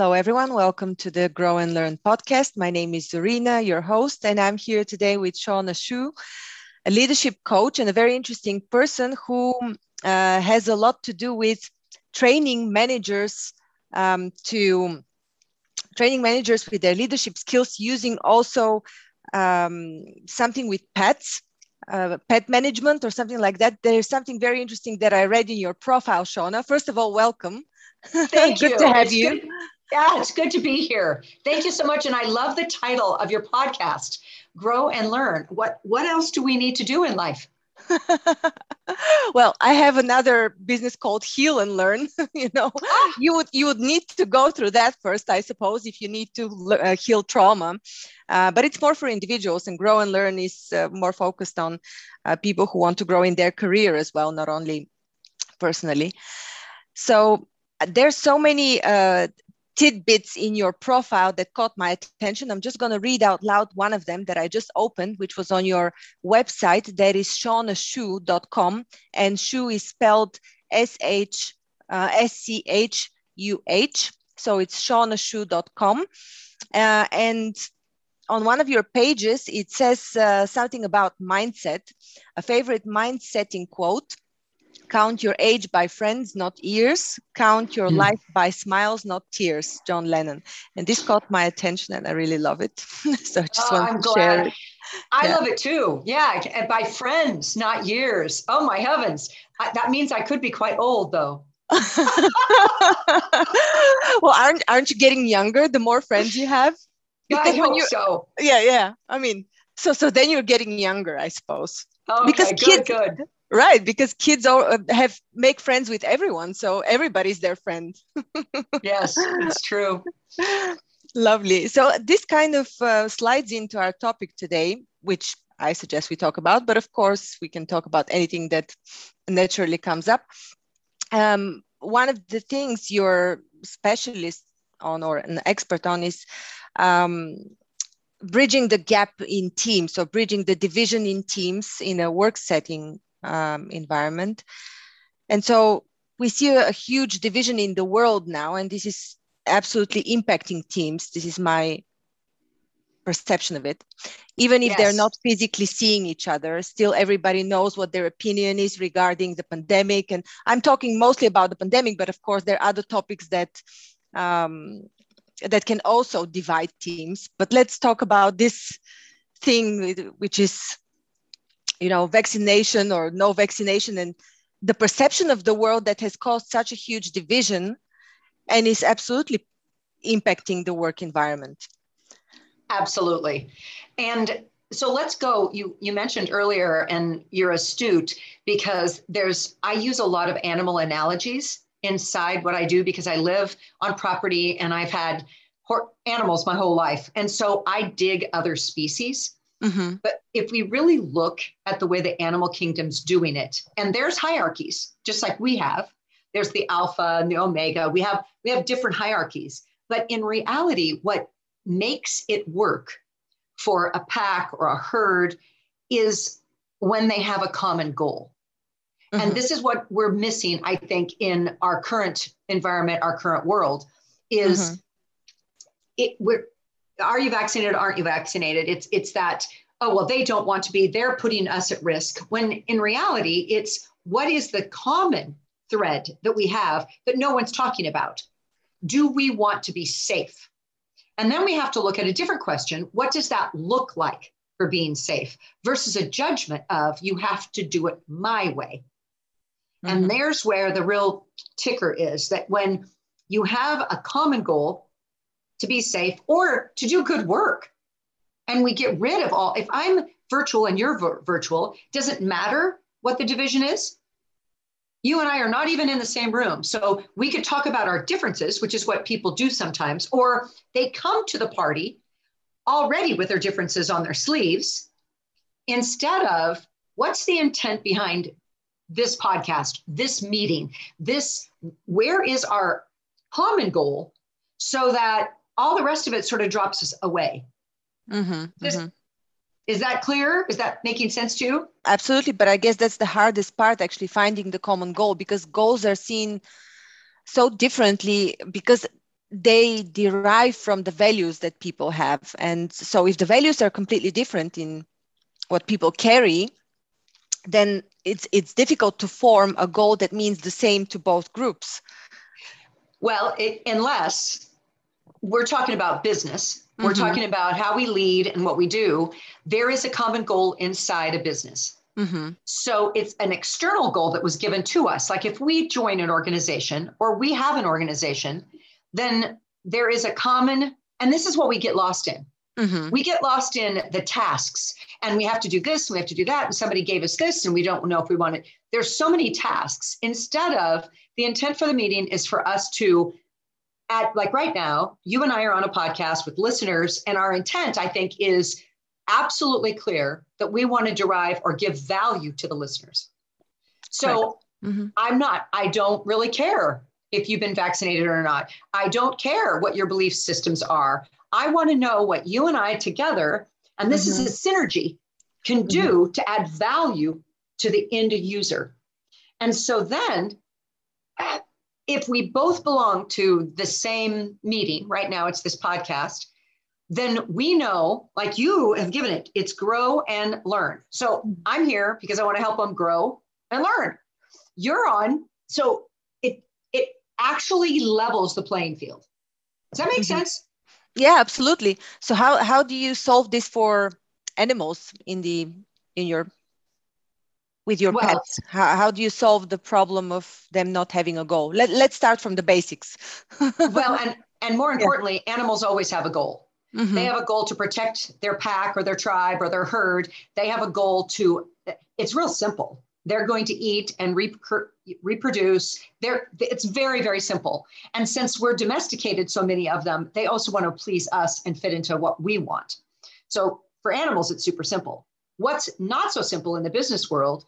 Hello, everyone. Welcome to the Grow and Learn podcast. My name is Zorina, your host, and I'm here today with Shawna Schuh, a leadership coach and a very interesting person who uh, has a lot to do with training managers um, to training managers with their leadership skills using also um, something with pets uh, pet management or something like that. There's something very interesting that I read in your profile, Shawna. First of all, welcome. Thank good you. to have it's you. Good. Yeah, it's good to be here. Thank you so much. And I love the title of your podcast, Grow and Learn. What what else do we need to do in life? well, I have another business called Heal and Learn. you know, ah. you would you would need to go through that first, I suppose, if you need to uh, heal trauma. Uh, but it's more for individuals, and Grow and Learn is uh, more focused on uh, people who want to grow in their career as well, not only personally. So uh, there's so many uh, tidbits in your profile that caught my attention. I'm just going to read out loud one of them that I just opened, which was on your website. That is shawnaschuh.com. And Schuh is spelled S H uh, S C H U H. So it's shawnaschuh.com. Uh, and on one of your pages, it says uh, something about mindset, a favorite mind setting quote Count your age by friends, not years. Count your mm. life by smiles, not tears. John Lennon. And this caught my attention and I really love it. so I just oh, want I'm to glad. share it. I yeah. love it too. Yeah. And by friends, not years. Oh my heavens. I, that means I could be quite old though. well, aren't aren't you getting younger the more friends you have? Because I hope you, so. Yeah, yeah. I mean, so so then you're getting younger, I suppose. Okay, because good, kids, good right because kids all uh, have make friends with everyone so everybody's their friend. Yes it's true. Lovely. So this kind of uh, slides into our topic today which i suggest we talk about but of course we can talk about anything that naturally comes up. Um, one of the things you're specialist on or an expert on is um, bridging the gap in teams so bridging the division in teams in a work setting um, environment. And so we see a, huge division in the world now, and this is absolutely impacting teams. This is my perception of it. Even if yes. they're not physically seeing each other, still everybody knows what their opinion is regarding the pandemic. And I'm talking mostly about the pandemic, but of course, there are other topics that um, that can also divide teams. But let's talk about this thing, which is you know, vaccination or no vaccination and the perception of the world that has caused such a huge division and is absolutely impacting the work environment. Absolutely. And so let's go. You you mentioned earlier, and you're astute because there's I use a lot of animal analogies inside what I do because I live on property and I've had animals my whole life. And so I dig other species. Mm-hmm. But if we really look at the way the animal kingdom's doing it, and there's hierarchies, just like we have, there's the alpha and the omega. We have we have different hierarchies. But in reality, what makes it work for a pack or a herd is when they have a common goal. Mm-hmm. And this is what we're missing, I think, in our current environment, our current world, is mm-hmm. it we're are you vaccinated aren't you vaccinated? It's it's that oh well they don't want to be they're putting us at risk when in reality it's what is the common thread that we have that no one's talking about? Do we want to be safe? And then we have to look at a different question. What does that look like for being safe versus a judgment of you have to do it my way? Mm-hmm. and there's where the real ticker is that when you have a common goal to be safe or to do good work. And we get rid of all, if I'm virtual and you're vir- virtual, doesn't matter what the division is. You and I are not even in the same room. So we could talk about our differences, which is what people do sometimes, or they come to the party already with their differences on their sleeves instead of what's the intent behind this podcast, this meeting, this, where is our common goal so that all the rest of it sort of drops us away. Mm-hmm, Just, mm-hmm. Is that clear? Is that making sense to you? Absolutely. But I guess that's the hardest part actually finding the common goal because goals are seen so differently because they derive from the values that people have. And so if the values are completely different in what people carry, then it's it's difficult to form a goal that means the same to both groups. Well, it, unless we're talking about business, we're mm-hmm. talking about how we lead and what we do, there is a common goal inside a business. Mm-hmm. So it's an external goal that was given to us. Like if we join an organization or we have an organization, then there is a common, and this is what we get lost in. Mm-hmm. We get lost in the tasks and we have to do this and we have to do that. And somebody gave us this and we don't know if we want it. There's so many tasks. Instead of the intent for the meeting is for us to at like right now, you and I are on a podcast with listeners, and our intent, I think, is absolutely clear that we want to derive or give value to the listeners. So mm-hmm. I'm not, I don't really care if you've been vaccinated or not. I don't care what your belief systems are. I want to know what you and I together, and this mm-hmm. is a synergy, can do mm-hmm. to add value to the end user. And so then, if we both belong to the same meeting, right now it's this podcast, then we know, like you have given it, it's grow and learn. So I'm here because I want to help them grow and learn. You're on, so it it actually levels the playing field. Does that make mm-hmm. sense? Yeah, absolutely. So how how do you solve this for animals in the in your with your well, pets? How, how do you solve the problem of them not having a goal? Let, let's start from the basics. well, and and more importantly, yeah. animals always have a goal. Mm-hmm. They have a goal to protect their pack or their tribe or their herd. They have a goal to, it's real simple. They're going to eat and re- reproduce. They're, it's very, very simple. And since we're domesticated, so many of them, they also want to please us and fit into what we want. So for animals, it's super simple. What's not so simple in the business world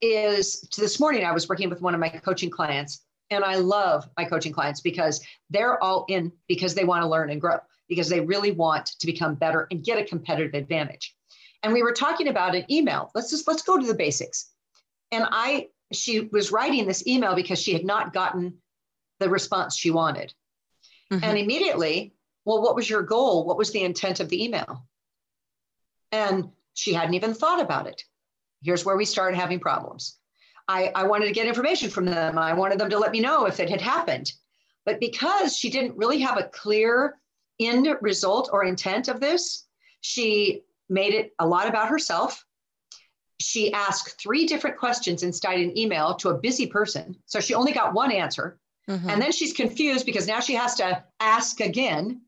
is this morning I was working with one of my coaching clients, and I love my coaching clients because they're all in because they want to learn and grow because they really want to become better and get a competitive advantage. And we were talking about an email. Let's just let's go to the basics. And I she was writing this email because she had not gotten the response she wanted. Mm-hmm. And immediately, well, what was your goal? What was the intent of the email? And she hadn't even thought about it. Here's where we started having problems. I, I wanted to get information from them. I wanted them to let me know if it had happened. But because she didn't really have a clear end result or intent of this, she made it a lot about herself. She asked three different questions inside an email to a busy person. So she only got one answer. Mm-hmm. And then she's confused because now she has to ask again.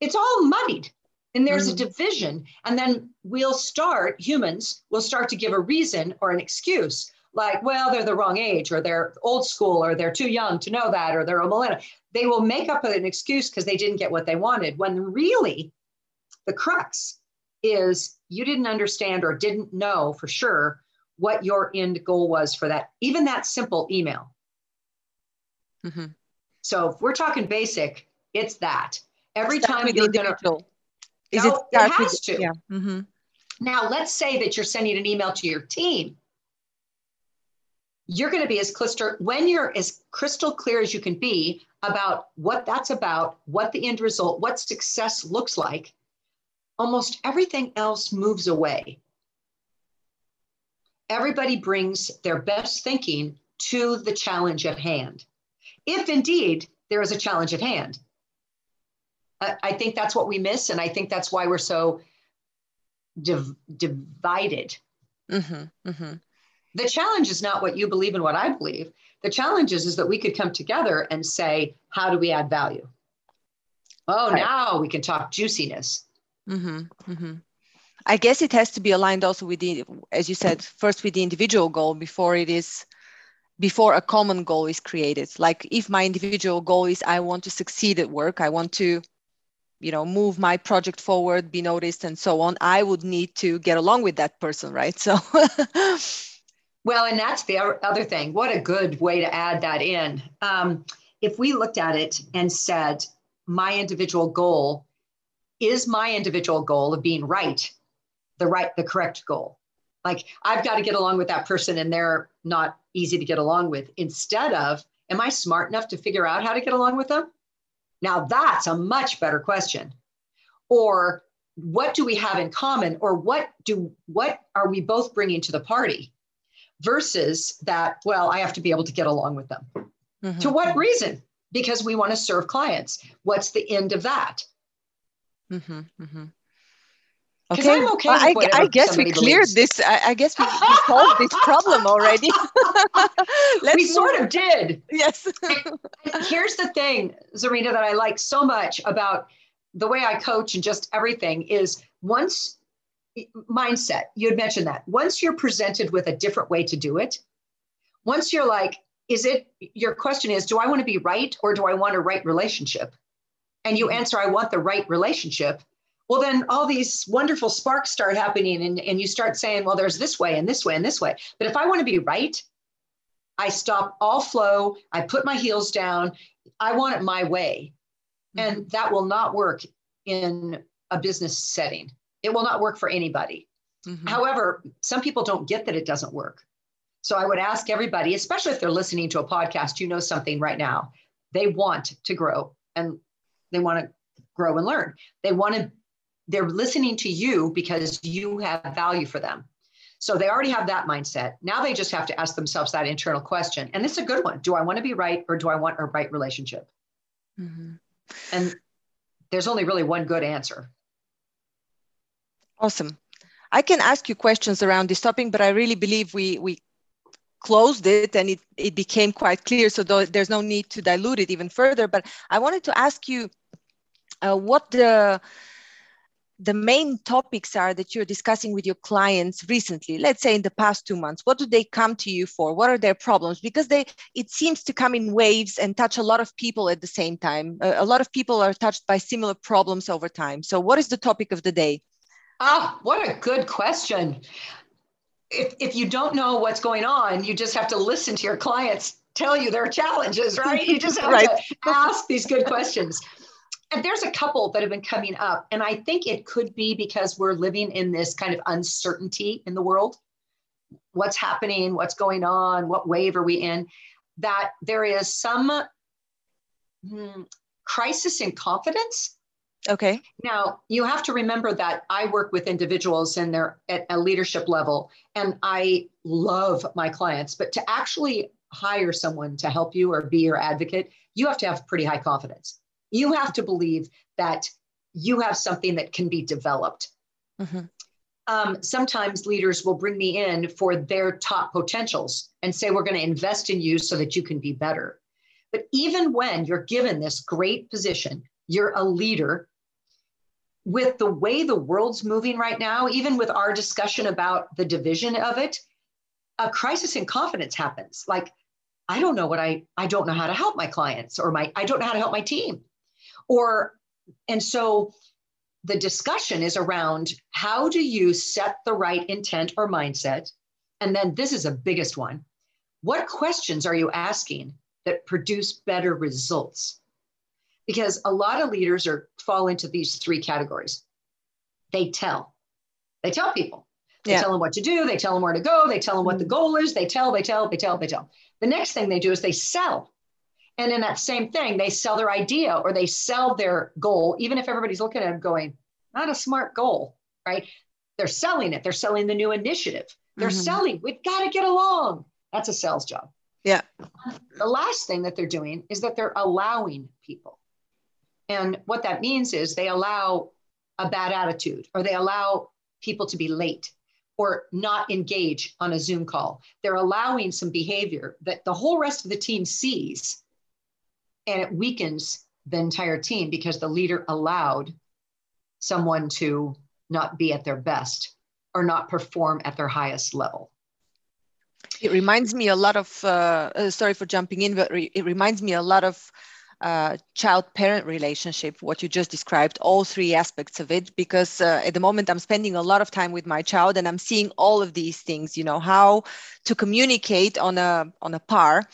It's all muddied. And there's mm-hmm. a division. And then we'll start, humans will start to give a reason or an excuse like, well, they're the wrong age, or they're old school, or they're too young to know that, or they're a millennial. They will make up an excuse because they didn't get what they wanted. When really, the crux is you didn't understand or didn't know for sure what your end goal was for that, even that simple email. Mm-hmm. So if we're talking basic, it's that. Every time you're going to, is it, it has to. Yeah. Mm-hmm. Now, let's say that you're sending an email to your team you're going to be as crystal when you're as crystal clear as you can be about what that's about, what the end result, what success looks like, almost everything else moves away. Everybody brings their best thinking to the challenge at hand. If indeed there is a challenge at hand. I, think that's what we miss. And I think that's why we're so div- divided. Mm-hmm, mm-hmm. The challenge is not what you believe and what I believe. The challenge is, is that we could come together and say, how do we add value? Oh, right. now we can talk juiciness. Mm-hmm, mm-hmm. I guess it has to be aligned also with the, as you said, first with the individual goal before it is, before a common goal is created. Like if my individual goal is I want to succeed at work, I want to, you know, move my project forward, be noticed, and so on. I would need to get along with that person, right? So. Well, and that's the other thing. What a good way to add that in. Um, if we looked at it and said, my individual goal is my individual goal of being right, the right, the correct goal. Like I've got to get along with that person and they're not easy to get along with. Instead of, am I smart enough to figure out how to get along with them? Now that's a much better question. Or what do we have in common or what do what are we both bringing to the party versus that well i have to be able to get along with them mm-hmm. to what reason because we want to serve clients what's the end of that mm-hmm. Mm-hmm. Okay, okay well, I, I, guess we cleared believes. this. I, I, guess we, we solved this problem already. we sort of did. Yes. here's the thing, Zarina, that I like so much about the way I coach and just everything is once mindset, you had mentioned that. Once you're presented with a different way to do it, once you're like, is it your question is, do I want to be right or do I want a right relationship? And you mm-hmm. answer, I want the right relationship. Well, then all these wonderful sparks start happening, and, and you start saying, well, there's this way and this way and this way. But if I want to be right, I stop all flow, I put my heels down, I want it my way. And mm-hmm. that will not work in a business setting. It will not work for anybody. Mm-hmm. However, some people don't get that it doesn't work. So I would ask everybody, especially if they're listening to a podcast, you know something right now. They want to grow and they want to grow and learn. They want to, they're listening to you because you have value for them. So they already have that mindset. Now they just have to ask themselves that internal question. And it's a good one. Do I want to be right or do I want a right relationship? Mm-hmm. And there's only really one good answer. Awesome. I can ask you questions around this topic, but I really believe we we closed it and it, it became quite clear. So there's no need to dilute it even further. But I wanted to ask you uh, what the the main topics are that you're discussing with your clients recently let's say in the past two months what do they come to you for? What are their problems? Because they it seems to come in waves and touch a lot of people at the same time. A, lot of people are touched by similar problems over time. So what is the topic of the day? Ah what a good question. If, if you don't know what's going on you just have to listen to your clients tell you their challenges right? You just have right. to ask these good questions there's a couple that have been coming up. And I think it could be because we're living in this kind of uncertainty in the world. What's happening? What's going on? What wave are we in? That there is some hmm, crisis in confidence. Okay. Now, you have to remember that I work with individuals and they're at a leadership level, and I love my clients, but to actually hire someone to help you or be your advocate, you have to have pretty high confidence you have to believe that you have something that can be developed. Mm-hmm. Um, sometimes leaders will bring me in for their top potentials and say, We're going to invest in you so that you can be better. But even when you're given this great position, you're a leader. With the way the world's moving right now, even with our discussion about the division of it, a crisis in confidence happens. Like, I don't know what I I don't know how to help my clients or my I don't know how to help my team. Or, and so the discussion is around how do you set the right intent or mindset? And then this is a biggest one. What questions are you asking that produce better results? Because a lot of leaders are fall into these three categories. They tell. They tell people. They yeah. tell them what to do, they tell them where to go, they tell them what the mm. goal is, they tell, they tell, they tell, they tell. The next thing they do is they sell. And in that same thing, they sell their idea or they sell their goal, even if everybody's looking at them going, not a smart goal, right? They're selling it. They're selling the new initiative. They're mm-hmm. selling, we've got to get along. That's a sales job. Yeah. The last thing that they're doing is that they're allowing people. And what that means is they allow a bad attitude or they allow people to be late or not engage on a Zoom call. They're allowing some behavior that the whole rest of the team sees and it weakens the entire team because the leader allowed someone to not be at their best or not perform at their highest level. It reminds me a lot of, uh, uh, sorry for jumping in, but re- it reminds me a lot of uh, child parent relationship, what you just described, all three aspects of it. Because uh, at the moment, I'm spending a lot of time with my child and I'm seeing all of these things, you know, how to communicate on a, on a par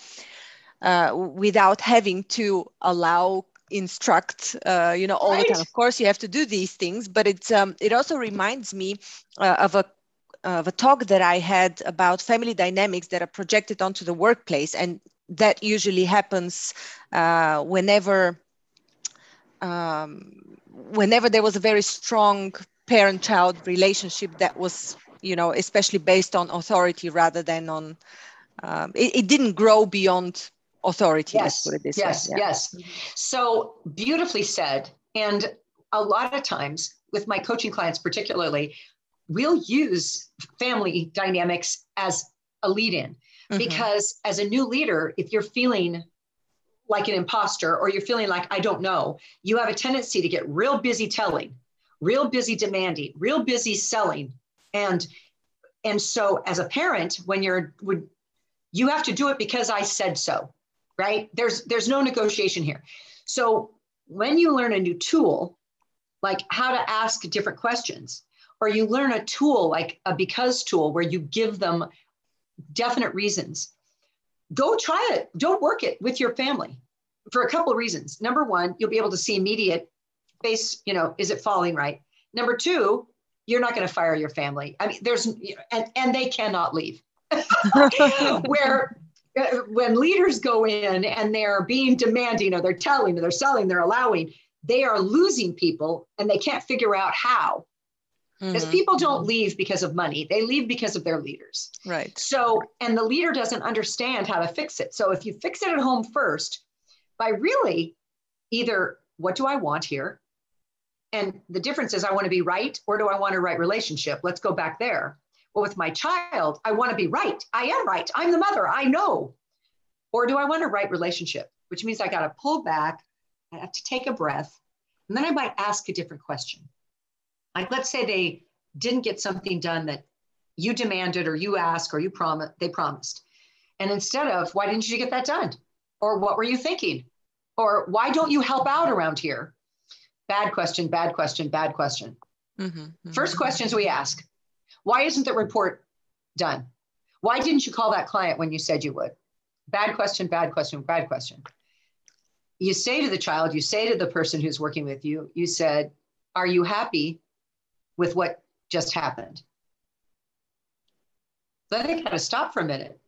uh, without having to allow instruct uh, you know all right. the time of course you have to do these things but it's um, it also reminds me uh, of a of a talk that i had about family dynamics that are projected onto the workplace and that usually happens uh, whenever um, whenever there was a very strong parent-child relationship that was, you know, especially based on authority rather than on, um, it, it, didn't grow beyond authority. Yes, yes, yeah. yes. So beautifully said. And a lot of times with my coaching clients, particularly, we'll use family dynamics as a lead in mm-hmm. because as a new leader, if you're feeling like an imposter or you're feeling like I don't know, you have a tendency to get real busy telling, real busy demanding, real busy selling. And and so as a parent, when you're would you have to do it because I said so, right? There's there's no negotiation here. So when you learn a new tool, like how to ask different questions, or you learn a tool like a because tool where you give them definite reasons go try it. Don't work it with your family for a couple of reasons. Number one you'll be able to see immediate face you know is it falling right? Number two you're not going to fire your family. I mean there's and, and they cannot leave. Where when leaders go in and they're being demanding or they're telling or they're selling they're allowing they are losing people and they can't figure out how. Because mm-hmm. people don't leave because of money. They leave because of their leaders. Right. So and the leader doesn't understand how to fix it. So if you fix it at home first by really either what do i want here? And the difference is i want to be right or do i want a right relationship? Let's go back there well with my child i want to be right i am right i'm the mother i know or do i want a right relationship which means i got to pull back i have to take a breath and then i might ask a different question like let's say they didn't get something done that you demanded or you asked or you promised they promised. And instead of why didn't you get that done? Or what were you thinking? Or why don't you help out around here? Bad question, bad question, bad question. Mm-hmm, mm-hmm. First questions we ask Why isn't the report done? Why didn't you call that client when you said you would? Bad question, bad question, bad question. You say to the child, you say to the person who's working with you, you said, Are you happy with what just happened. Then they kind of stop for a minute.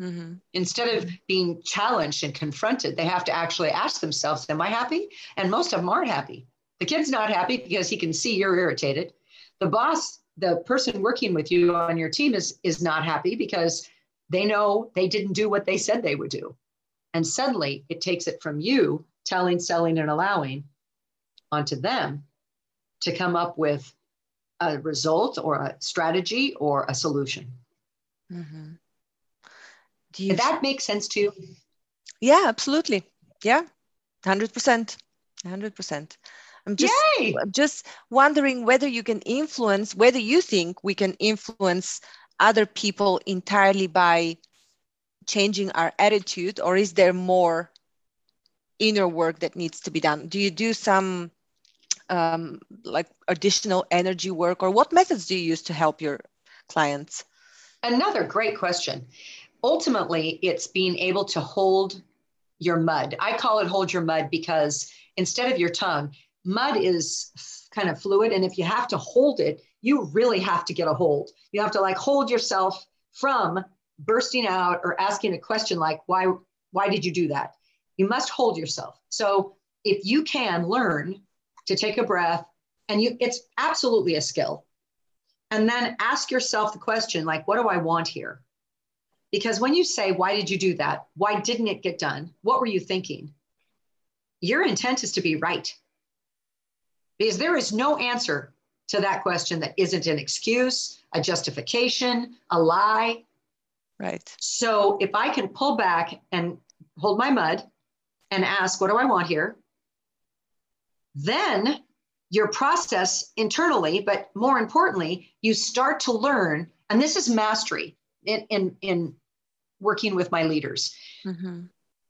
Mm-hmm. Instead of being challenged and confronted, they have to actually ask themselves, Am I happy? And most of them aren't happy. The kid's not happy because he can see you're irritated. The boss, the person working with you on your team, is, is not happy because they know they didn't do what they said they would do. And suddenly it takes it from you telling, selling, and allowing onto them to come up with a result or a strategy or a solution. Mm-hmm. Do you... that make sense to you? Yeah, absolutely. Yeah, 100%. 100%. I'm just, Yay! I'm just wondering whether you can influence, whether you think we can influence other people entirely by changing our attitude, or is there more inner work that needs to be done? Do you do some um, like additional energy work or what methods do you use to help your clients another great question ultimately it's being able to hold your mud i call it hold your mud because instead of your tongue mud is kind of fluid and if you have to hold it you really have to get a hold. You have to like hold yourself from bursting out or asking a question like why why did you do that? You must hold yourself. So if you can learn to take a breath and you it's absolutely a skill. And then ask yourself the question like what do i want here? Because when you say why did you do that? Why didn't it get done? What were you thinking? Your intent is to be right because there is no answer to that question that isn't an excuse a justification a lie right so if i can pull back and hold my mud and ask what do i want here then your process internally, but more importantly, you start to learn, and this is mastery in, in, in working with my leaders. Mm-hmm.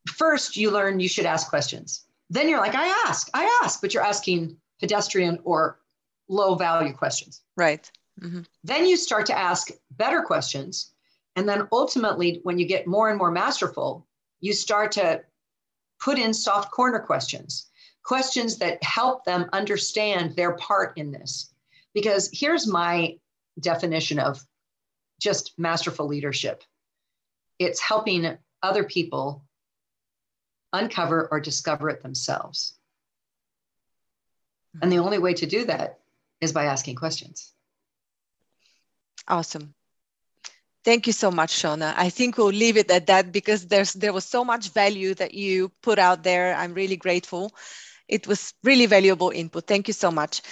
First, you learn you should ask questions. Then you're like, I ask, I ask, but you're asking pedestrian or low value questions. Right. Mm-hmm. Then you start to ask better questions. And then ultimately, when you get more and more masterful, you start to put in soft corner questions questions that help them understand their part in this. Because here's my definition of just masterful leadership it's helping other people uncover or discover it themselves. And the only way to do that is by asking questions. Awesome. Thank you so much, Shawna. I think we'll leave it at that because there's there was so much value that you put out there. I'm really grateful. It was really valuable input. Thank you so much.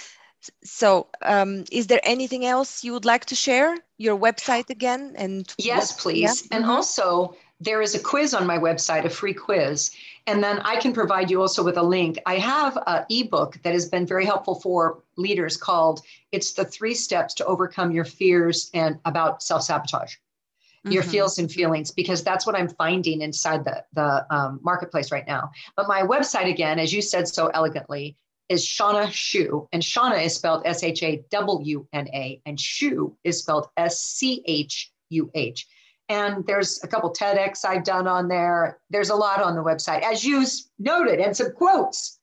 So, um, is there anything else you would like to share? Your website again, and yes, what, please. Yeah? And also, there is a quiz on my website, a free quiz, and then I can provide you also with a link. I have an ebook that has been very helpful for leaders called "It's the Three Steps to Overcome Your Fears and About Self Sabotage." your mm-hmm. feels and feelings because that's what I'm finding inside the, the um, marketplace right now. But my website, again, as you said so elegantly, is Shawna Schuh. And Shawna is spelled S H A W N A, and Schuh is spelled S C H U H. And there's a couple TEDx I've done on there. There's a lot on the website, as you noted, and some quotes.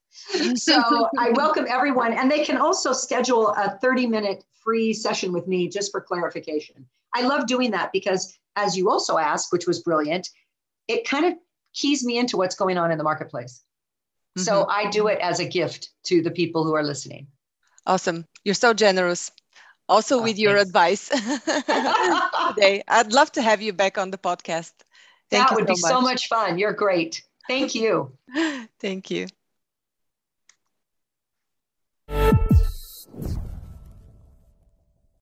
so I welcome everyone. And they can also schedule a 30 minute free session with me just for clarification. I love doing that because, as you also asked, which was brilliant, it kind of keys me into what's going on in the marketplace. Mm-hmm. So I do it as a gift to the people who are listening. Awesome. You're so generous. Also, oh, with your advice today. I'd love to have you back on the podcast. Thank that would so be much. so much fun. You're great. Thank you. Thank you.